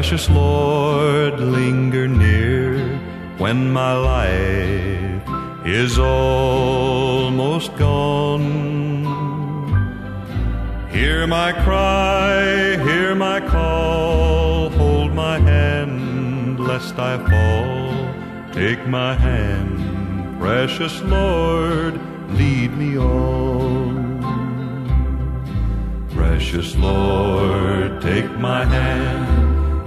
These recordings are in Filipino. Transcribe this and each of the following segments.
precious Lord, linger near. When my life is almost gone, hear my cry, hear my call, hold my hand, lest I fall. Take my hand, precious Lord, lead me on. Precious Lord, take my hand,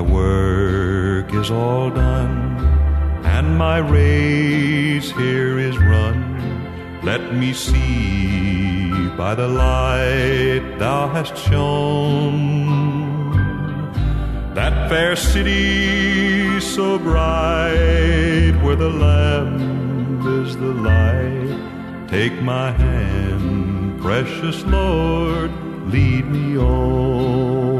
My work is all done and my race here is run, let me see by the light thou hast shone that fair city so bright where the Lamb is the light. Take my hand, precious Lord, lead me on.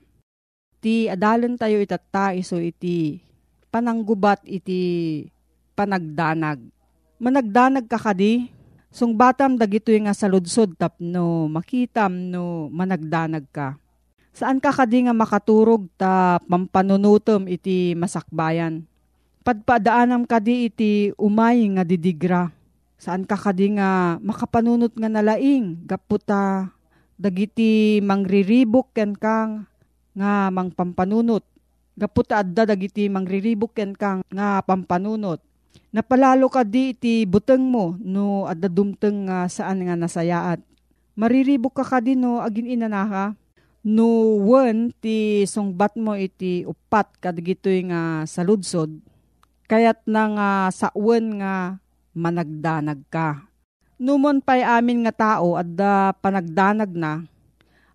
Ti adalan tayo itata iso iti pananggubat iti panagdanag. Managdanag ka kadi, sung batam dagito nga saludsod tapno makitam no managdanag ka. Saan ka kadi nga makaturog ta pampanunutom iti masakbayan? Padpadaanam kadi iti umay nga didigra. Saan ka kadi nga makapanunot nga nalaing gaputa dagiti mangriribok ken kang nga mangpampanunot. Gaputa adda dagiti mangriribok ken kang nga pampanunot. Napalalo ka di iti buteng mo no adda dumteng nga saan nga nasayaat. Mariribok ka ka di no agin inanaka. No wen ti songbat mo iti upat kadagitoy nga saludsod. Kayat na nga sa wen nga managdanag ka. Numon pa'y amin nga tao adda panagdanag na,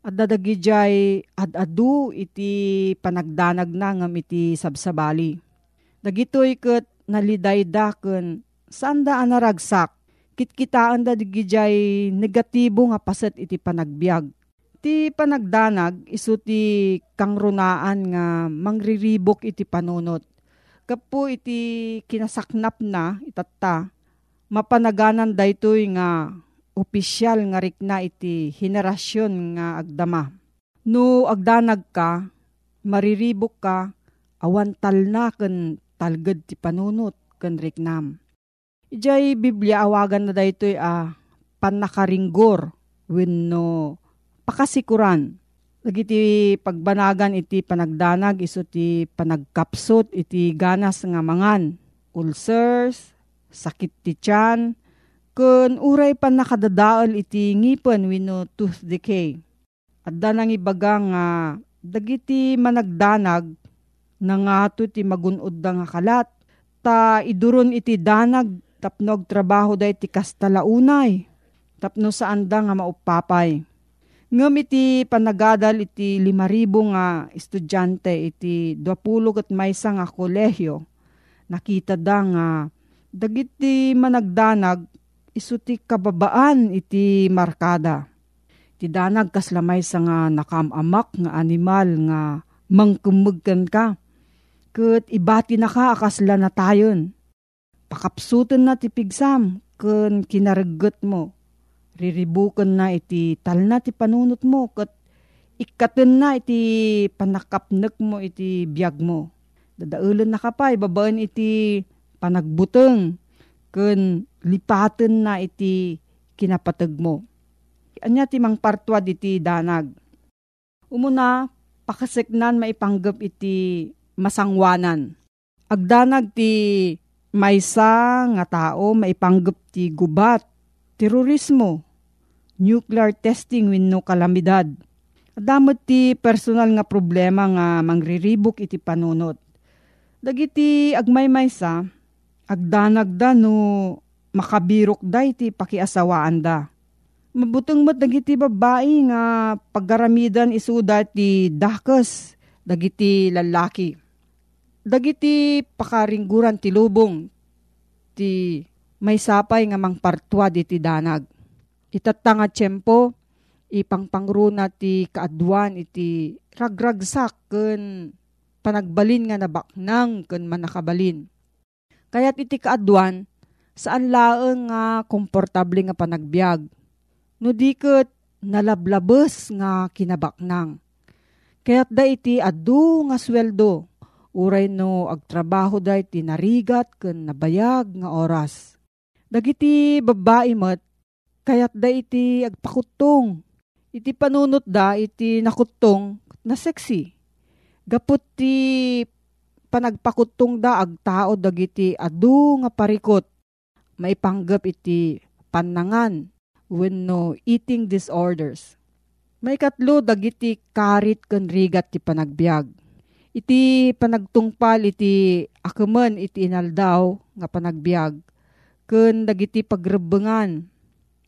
adda dagijay ad-adu iti panagdanag na ngam iti sabsabali. Dagitoy ket nalidayda ken saan da anaragsak, kitkitaan da digijay negatibo nga paset iti panagbiag. Ti panagdanag iso ti kangrunaan nga mangriribok iti panunot. Kapo iti kinasaknap na itatta, mapanaganan daytoy nga opisyal nga rikna iti henerasyon nga agdama. No agdanag ka, mariribok ka, awan talna ken talged ti panunot ken riknam. Ijay Biblia awagan na daytoy a ah, panakaringgor wenno pakasikuran. Dagiti pagbanagan iti panagdanag iso ti panagkapsot iti ganas nga mangan. Ulcers, sakit ti tiyan, kun uray pa nakadadaol iti ngipon wino tooth decay. At nang ibaga nga dagiti managdanag na nga ti magunod nga kalat ta iduron iti danag tapnog trabaho da iti kastalaunay tapno saan da nga maupapay. Ngam iti panagadal iti limaribo nga estudyante iti 20 at maysa nga kolehyo. Nakita da nga dagiti managdanag isuti kababaan iti markada. Ti danag kaslamay sa nga nakamamak nga animal nga mangkumugkan ka. Kat ibati na ka akasla na tayon. Pakapsutan na ti pigsam kun kinaraggot mo. Riribukan na iti tal na ti panunot mo kat ikaten na iti panakapnek mo iti biyag mo. Dadaulan na kapay, babaan iti panagbuteng ken lipaten na iti kinapateg mo. Anya ti mang partwad iti danag. Umuna, pakaseknan maipanggap iti masangwanan. Agdanag ti maysa nga tao maipanggap ti gubat, terorismo, nuclear testing wenno kalamidad. Adamot ti personal nga problema nga mangriribok iti panunot. Dagiti agmay-maysa, agdanag da no makabirok da iti pakiasawaan da. Mabutong mat dagiti babae nga paggaramidan isuda ti dakes dagiti lalaki. Dagiti pakaringguran ti lubong ti may sapay nga mangpartwa iti danag. Itatanga tiyempo, ipangpangruna ti kaadwan iti ragragsak ken panagbalin nga nabaknang ken manakabalin. Kaya't iti kaadwan, saan laeng nga komportable nga panagbiag. No diket nalablabes nga kinabaknang. Kaya't da iti adu nga sweldo, uray no agtrabaho da iti narigat ken nabayag nga oras. Dagiti babae met Kayat da iti agpakutong. Iti panunot da iti nakutong na sexy. Gapot ti panagpakutong da ag tao dagiti adu nga parikot. Maipanggap iti panangan when no eating disorders. May katlo dagiti karit ken rigat ti panagbiag. Iti panagtungpal iti akaman iti inaldaw nga panagbiag. Ken dagiti pagrebengan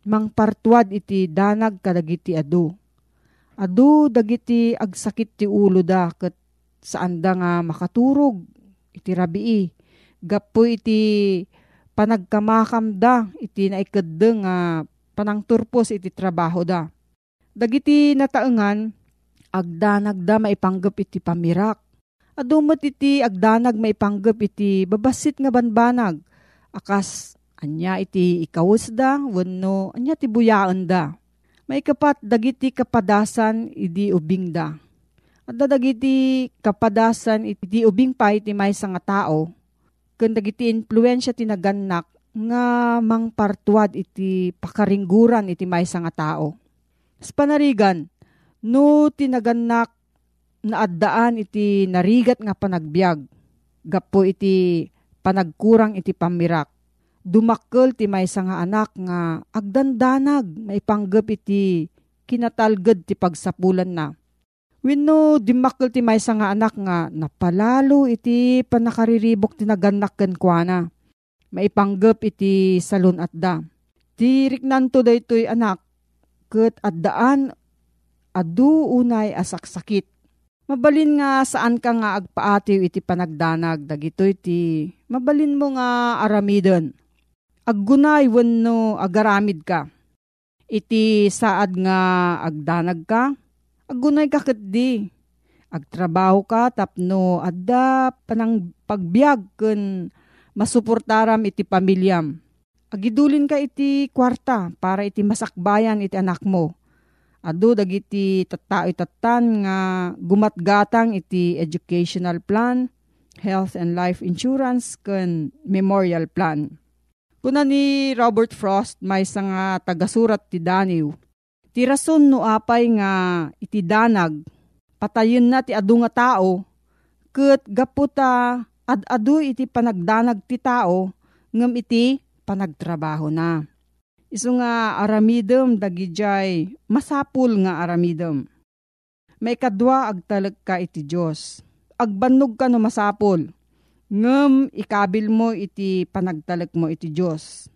mangpartuad iti danag kadagiti adu. Adu dagiti agsakit ti ulo da ket saan da nga makaturog iti rabii. Gapo iti panagkamakam da iti naikadde nga panangturpos iti trabaho da. Dagiti nataengan agdanag da maipanggap iti pamirak. Adumot iti agdanag maipanggap iti babasit nga banbanag. Akas anya iti ikawus da, wano anya ti buyaan da. May kapat dagiti kapadasan idi ubing da. At dagiti kapadasan iti ubing pa iti may nga tao. Kung dagiti influensya tinaganak nga mangpartuad iti pakaringguran iti may nga tao. Sa panarigan, no tinaganak na addaan iti narigat nga panagbiag. Gapo iti panagkurang iti pamirak. Dumakkel ti may nga anak nga agdandanag maipanggap iti kinatalged ti pagsapulan na. Wenno dimakkel ti may nga anak nga napalalo iti panakariribok ti naganak ken kuana. Maipanggap iti salon at da. Ti riknanto daytoy anak ket addaan adu unay asaksakit Mabalin nga saan ka nga agpaatiw iti panagdanag, dagito iti mabalin mo nga aramidon. Aggunay wenno agaramid ka. Iti saad nga agdanag ka, aggunay ka di. Agtrabaho ka tapno adda panang pagbiag ken masuportaram iti pamilyam. Agidulin ka iti kwarta para iti masakbayan iti anak mo Ado dagiti tattao tatan nga gumatgatang iti educational plan, health and life insurance ken memorial plan. Kuna ni Robert Frost may nga tagasurat ti Daniw. Ti rason no apay nga iti danag patayon na ti adu nga tao ket gaputa ad-adu iti panagdanag ti tao ngem iti panagtrabaho na. Isu nga aramidem dagijay masapul nga aramidem. May kadwa agtalag ka iti Diyos. Agbannog ka no masapul. Ngem ikabil mo iti panagtalag mo iti Diyos.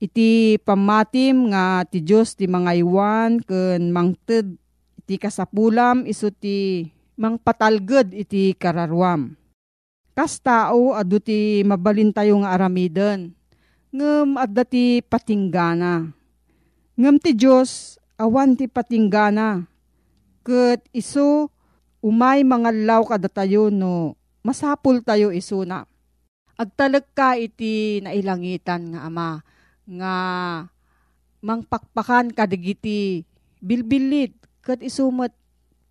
Iti pamatim nga ti Diyos ti mga iwan ken mangted iti kasapulam iso ti mangpatalged iti kararwam. Kas tao adu ti mabalin tayo nga aramiden ngem adda ti patinggana. Ngem ti Diyos awan ti patinggana. Ket iso umay mga law kada no masapul tayo iso na. Agtalag ka iti nailangitan nga ama nga mangpakpakan kadigiti bilbilit ket isumet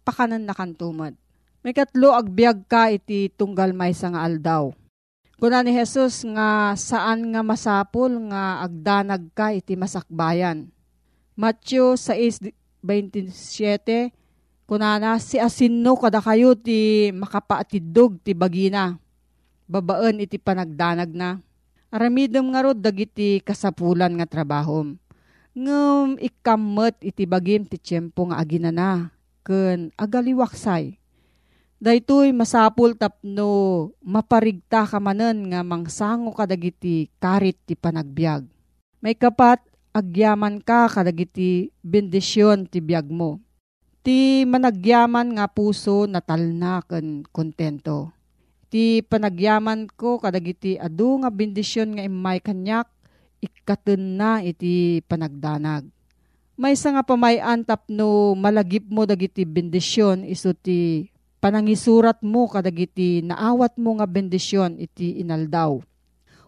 pakanan na kantumad. May katlo agbyag ka iti tunggal may nga aldaw Kuna ni Jesus nga saan nga masapul nga agdanag ka iti masakbayan. Matthew 6.27 Kunana si asinno kada kayo ti makapaatidog ti bagina. Babaan iti panagdanag na. Aramidom nga rod dagiti kasapulan nga trabahom. Ngem ikammet iti bagim ti tiyempo nga aginana. Ken agaliwaksay Daytoy masapul tapno maparigta ka manen nga mangsango kadagiti karit ti panagbiag. May kapat agyaman ka kadagiti bendisyon ti biag mo. Ti managyaman nga puso natalna ken kontento. Ti panagyaman ko kadagiti adu nga bendisyon nga imay kanyak ikaten na iti panagdanag. May nga pamayan tapno malagip mo dagiti bendisyon iso ti panangisurat mo kadagiti naawat mo nga bendisyon iti inaldaw.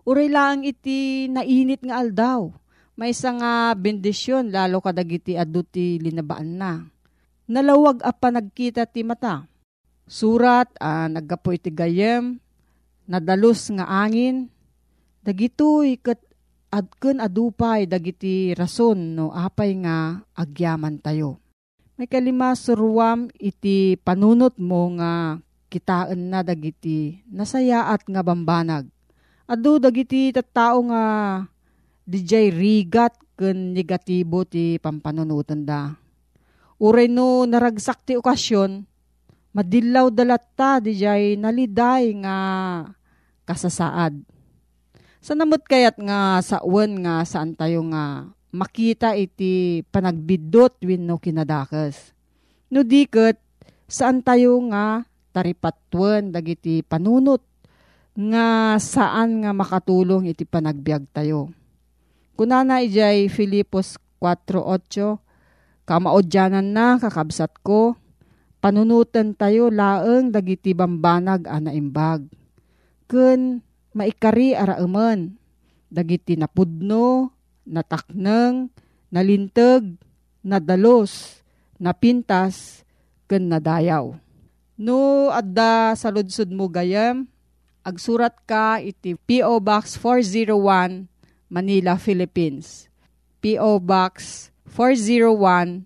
Uray lang iti nainit nga aldaw. May isa nga bendisyon lalo kadagiti adu ti linabaan na. Nalawag a panagkita ti mata. Surat a ah, naggapo iti gayem, nadalos nga angin, dagitoy ket adken adupay dagiti rason no apay nga agyaman tayo. May kalima suruam iti panunot mo nga kitaan na dagiti nasayaat nga bambanag. Adu dagiti tattao nga dijay rigat ken negatibo ti pampanunutan da. Uray no naragsak ti okasyon, madilaw dalatta dijay naliday nga kasasaad. Sa namot kayat nga sa uwan nga saan tayo nga makita iti panagbidot wenno kinadakas. No diket saan tayo nga taripatwen dagiti panunot nga saan nga makatulong iti panagbiag tayo. Kunana ijay Filipos 4.8 Kamaodyanan na kakabsat ko, panunutan tayo laeng dagiti bambanag ana imbag. Kun maikari ara emen, dagiti napudno, natakneng, nalinteg, nadalos, napintas, ken nadayaw. No, adda sa ludsud mo gayam, agsurat ka iti P.O. Box 401, Manila, Philippines. P.O. Box 401,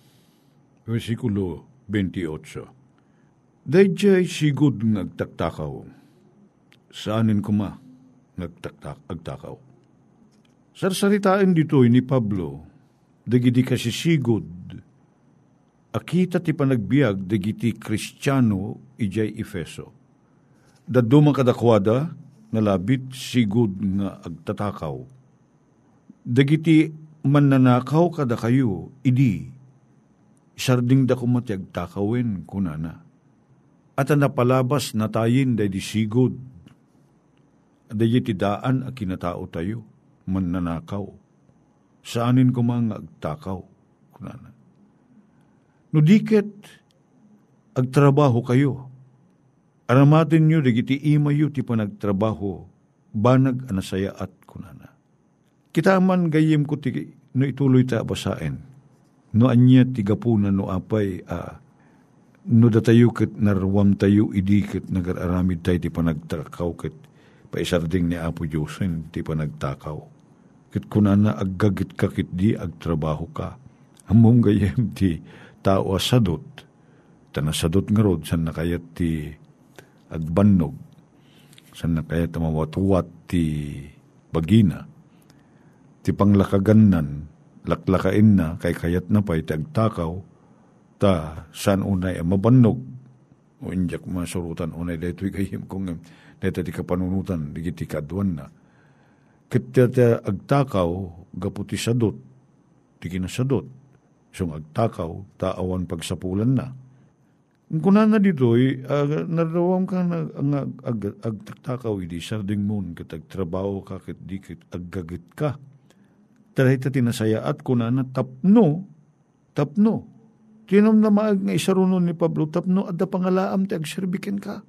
versikulo 28. Dayjay sigud ngagtaktakaw, saanin kuma ngagtaktak agtakaw. Sarsaritaan dito'y ni Pablo, dagidi kasi sigud, akita ti panagbiag dagiti kristyano ijay Efeso. Daddo man kadakwada, nalabit sigud nga agtatakaw. Dagiti mananakaw kada kayo, idi, sarding da kumati agtakawin kunana. At napalabas na tayin day di sigud, day ti daan a kinatao tayo, mananakaw. Saanin ko mga agtakaw kunana. No agtrabaho kayo. Aramatin nyo, digiti imayo ti panagtrabaho, banag anasaya at kunana. Kita man gayem ko ti, no ituloy ta basain. No anya ti gapunan no apay, ah, no datayo ket narwam tayo idi ket nagararamid tayo ti panagtakaw ket paisarding ni Apo Diyosen ti panagtakaw. Ket kunana aggagit ka ket di agtrabaho ka. Among gayem ti tao asadot, tanasadot nga rod, san nakayat ti agbannog, san nakayat mawatuwat ti bagina, ti panglakagannan, laklakain na, kay kayat na pa iti agtakaw, ta san unay mabannog, o injak masurutan unay dito kayim kung dito ti kapanunutan, di ti kaduan na. Kita agtakaw, gaputi sadot, ti kinasadot, siyang agtakaw, taawan pagsapulan na. Kuna na dito'y, uh, narawam ka na ang ag, ag, agtaktakaw, hindi sarding moon, kat agtrabaho ka, kat di kat aggagit ka. Taray ta tinasaya at kuna na tapno, tapno. Tinom na maag nga isarunon ni Pablo, tapno at pangalaam ti agserbikin ka.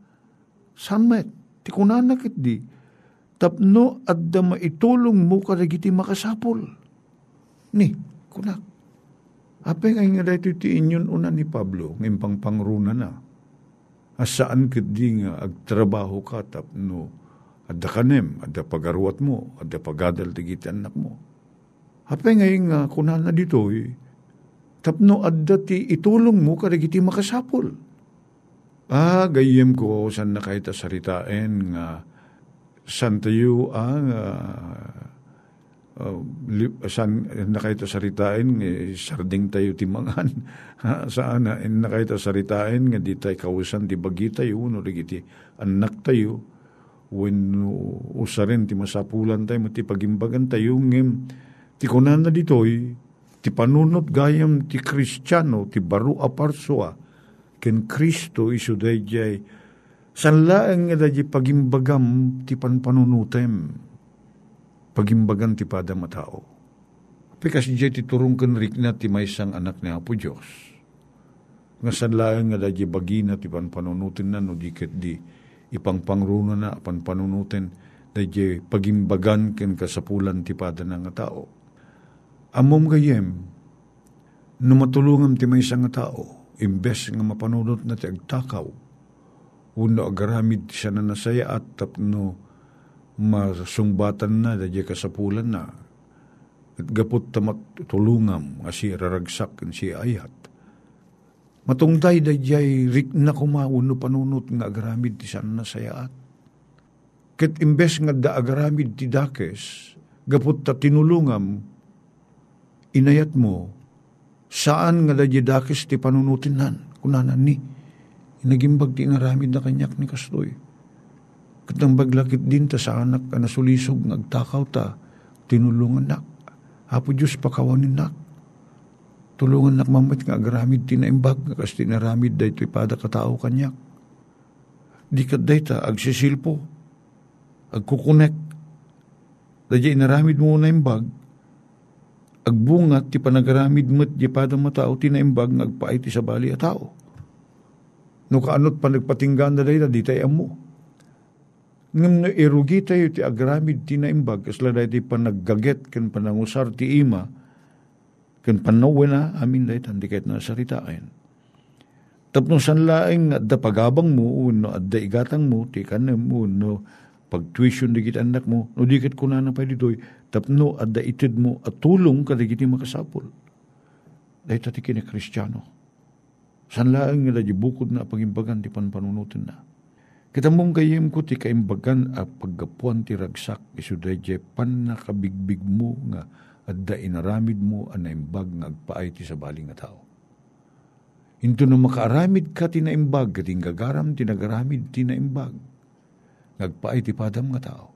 Samet, ti kuna na kit di, tapno at da maitulong mo ka nagiti makasapol. Ni, kunak Apay nga nga dahito ti inyon una ni Pablo, ng pang pangruna na. Asaan kat di nga agtrabaho ka tapno, adda kanem, adda pagaruat mo, adda pagadal ti anak mo. Apay nga nga kunan na dito, eh, tapno adda ti itulong mo kadagiti makasapol. Ah, gayem ko san na kahit saritain nga san tayo ang uh, uh, saan nakaita saritain nga sarding tayo timangan saan na nakaita saritain nga di tayo kausan di bagi tayo no digiti anak tayo. When usarin ti masapulan tayo ti pagimbagan tayo ngem ti kunan na ditoy ti panunot gayam ti kristyano ti baru aparsua ken Kristo iso dayjay sanlaeng nga dayjay pagimbagam ti panpanunutem pagimbagan ti pada matao. Pikas di ti turong kenrik na ti may isang anak ni Apo Diyos. Nga sanlaan nga dadya bagina ti panpanunutin na no diket di ipang pangruna na panpanunutin dadya pagimbagan ken kasapulan ti pada nga tao. Amom gayem, no matulungan ti may isang tao, imbes nga mapanunot na ti agtakaw, uno agaramid siya na nasaya at tapno masungbatan na dadya kasapulan na at gapot tamat tulungam nga si raragsak si ayat. Matungday dadyay rik na kumauno panunot nga agaramid ti siya na nasaya at. Ket imbes nga da agaramid ti dakes, gapot ta tinulungam, inayat mo, saan nga dadya dakes ti panunutin nan, kunanan ni, inagimbag ti ngaramid na kanyak ni kastoy. Katang baglakit din ta sa anak ka nasulisog ngagtakaw ta, tinulungan nak. Apo Diyos pakawanin nak. Tulungan nak mamat nga agaramid tinaimbag nga kas tinaramid da ito ipada katao kanyak. Di kat ta agsisilpo, agkukunek. Dadya inaramid mo na imbag, agbungat ti panagaramid mo't di pada matao tinaimbag nga agpaay ti sa bali a tao. No kaanot pa nagpatinggan na day na di tayo mo ngam na irugi tayo ti agramid ti naimbag kasla dahi ti panaggaget ken panangusar ti ima ken panawe na amin dahi tandi kahit na saritain. Tapno san laeng adda pagabang mo no adda igatang mo ti kanem mo no pag-tuition digit anak mo no dikit kuna na pa ditoy tapno adda itid mo at tulong ka digiti makasapol. Dahi tati kini kristyano. San laeng nga bukod na pagimbagan ti panpanunutin na Kita mong kayem ko ti kaimbagan a paggapuan ti ragsak isudayje pan nakabigbig mo nga adda inaramid mo an naimbag nga agpaay ti sa baling nga tao. Into no makaaramid ka ti naimbag kating gagaram ti nagaramid ti naimbag. Nagpaay ti padam nga tao.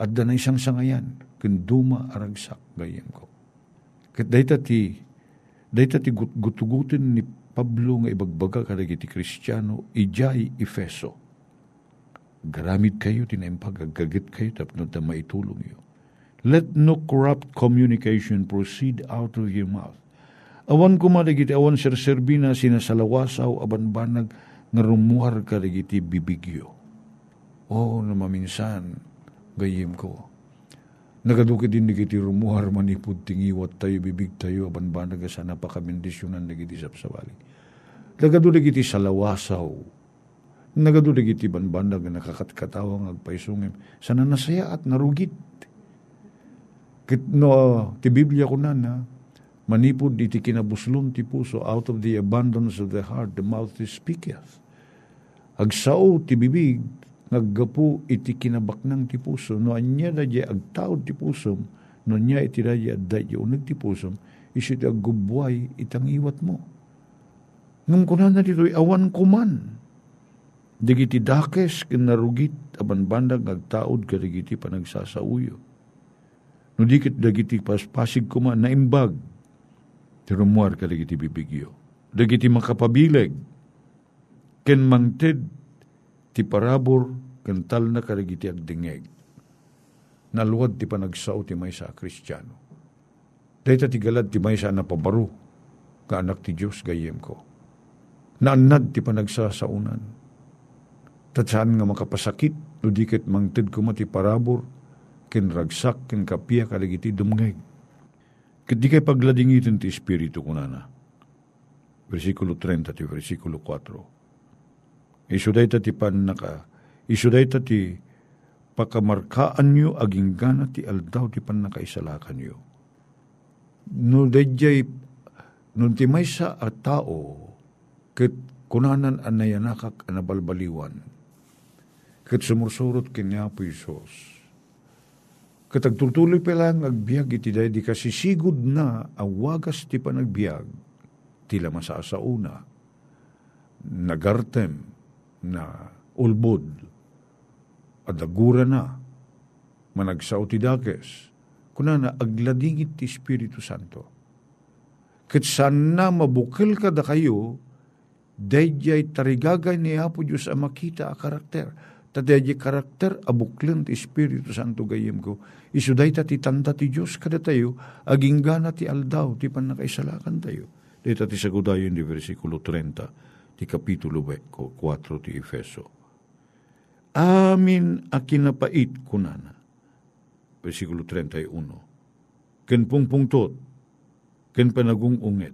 Adda na isang sangayan kenduma aragsak gayem ko. Kat dayta ti dayta ti gutugutin ni Pablo nga ibagbaga kadagiti Kristiyano ijay Efeso garamid kayo, tinaimpag, agagit kayo, tapno ta maitulong iyo. Let no corrupt communication proceed out of your mouth. Awan ko madagiti, awan serserbi na sinasalawasaw, aban banag, nga rumuhar ka dagiti bibigyo. Oh, na maminsan, gayim ko. Nagaduki din dagiti rumuhar manipod tingiwat tayo, bibig tayo, aban banag sa napakamendisyonan dagiti sapsawali. Nagadu dagiti salawasaw, nagadulig iti banbandag nga nakakatkatawang agpaisungim. Sana nasaya at narugit. Kit no, ti Biblia ko na na, manipod iti kinabuslon ti puso, out of the abundance of the heart, the mouth is speaketh. Agsao ti bibig, naggapu iti kinabaknang ti puso, no anya da di agtaod ti puso, no anya iti da di adda unag ti puso, isit aggubway itang iwat mo. Ngam kunan na dito'y awan kuman Digiti dakes kinarugit aban bandag agtaod karigiti panagsasauyo. No dikit dagiti paspasig kuma na imbag ti rumuar karigiti bibigyo. Dagiti makapabileg ken mangted ti parabor ken tal na karigiti agdingeg. Naluwad ti panagsao ti may sa kristyano. Dahita ti galad ti may sa napabaro ka anak ti Diyos gayem ko. Naanad ti panagsasaunan Tatsaan nga makapasakit, no dikit mangtid ko mati parabor, ken ragsak, ken kapia kaligiti dumngeg. Ket di kay pagladingitin ti Espiritu kunana. Versikulo 30 ti versikulo 4. Isuday ta ti pan naka, isuday ta ti pakamarkaan nyo aging gana ti aldaw ti pan nakaisalakan nyo. No dayjay, nun ti may sa tao, ket kunanan anayanakak anabalbaliwan, kat sumursurot kanya po Isos. Katagtultuloy pa lang agbiag iti day di kasi sigud na awagas ti panagbiag tila masasa una nagartem na ulbod adagura na managsaw ti dakes kuna na agladingit ti Espiritu Santo. Kat sana mabukil ka da kayo, dayjay tarigagay ni Apo Diyos ang makita a karakter Tadyaji karakter abuklen ti Espiritu Santo gayem ko. Isuday ta ti tanda ti Diyos kada tayo, aging gana ti aldaw, ti panakaisalakan tayo. Dito ti sagudayo di versikulo 30, ti kapitulo 4 ti Efeso. Amin a kinapait kunana. Versikulo 31. Ken pungpungtot, ken panagong unget,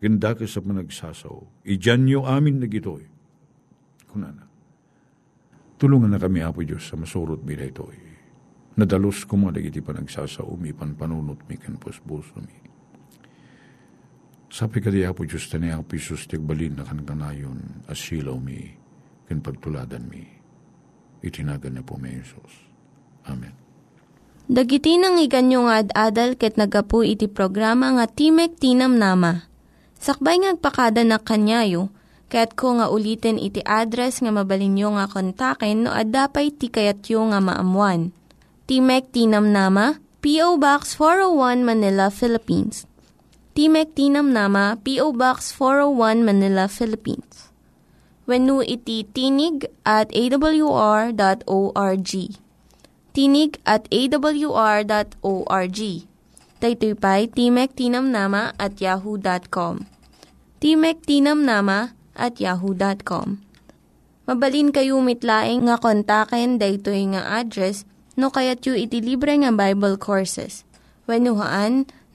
ken dake sa panagsasaw, ijanyo amin na gitoy kunana. Tulungan na kami, Apo Diyos, sa masurot bila ito. Nadalos ko mga dagiti panagsasaumi, panpanunot mi, kanpos buso mi. Sabi ka di, Apo Diyos, tani Apo Isus, tigbalin na kanakanayon, asilaw mi, kan pagtuladan mi. Itinagan na po may Isus. Amen. Dagiti nang iganyo nga ad-adal ket nagapu iti programa nga Timek Tinam Nama. Sakbay ngagpakada na kanyayo, ket ko nga ulitin iti address nga mabalinyo nga kontaken no ad-dapay tikayatyo nga maamuan. Timek Tinam Nama, P.O. Box 401 Manila, Philippines. Timek Tinam Nama, P.O. Box 401 Manila, Philippines. When iti tinig at awr.org tinig at awr.org. Daytoy pa'y Timek Tinamnama at yahoo.com. Timek Tinamnama at yahoo.com. Mabalin kayo mitlaing nga kontaken daytoy nga address no kayat yu iti libre nga Bible Courses. When